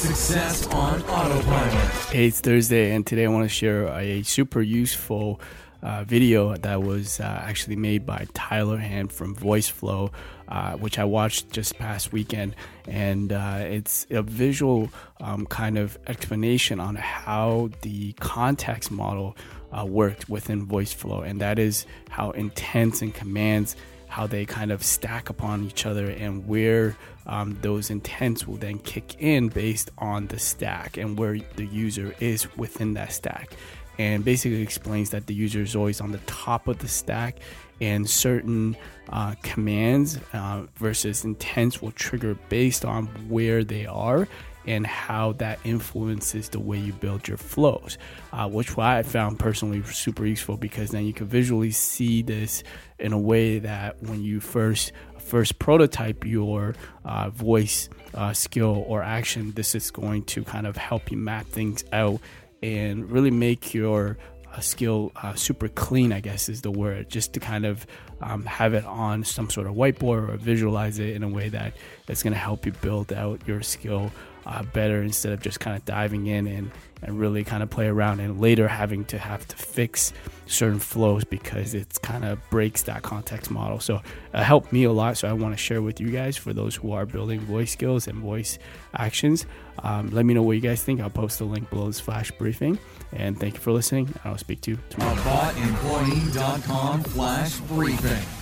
Success on Autopilot. Hey, it's Thursday, and today I want to share a super useful uh, video that was uh, actually made by Tyler Hand from VoiceFlow, uh, which I watched just past weekend. And uh, it's a visual um, kind of explanation on how the context model uh, worked within VoiceFlow, and that is how intents and commands how they kind of stack upon each other and where um, those intents will then kick in based on the stack and where the user is within that stack. And basically explains that the user is always on the top of the stack and certain uh, commands uh, versus intents will trigger based on where they are and how that influences the way you build your flows, uh, which I found personally super useful because then you can visually see this in a way that when you first first prototype your uh, voice uh, skill or action, this is going to kind of help you map things out and really make your uh, skill uh, super clean, I guess is the word, just to kind of um, have it on some sort of whiteboard or visualize it in a way that it's going to help you build out your skill uh, better instead of just kind of diving in and, and really kind of play around and later having to have to fix certain flows because it's kind of breaks that context model. So it helped me a lot. So I want to share with you guys for those who are building voice skills and voice actions. Um, let me know what you guys think. I'll post the link below this flash briefing. And thank you for listening. I'll speak to you tomorrow. AboutEmployee.com flash briefing.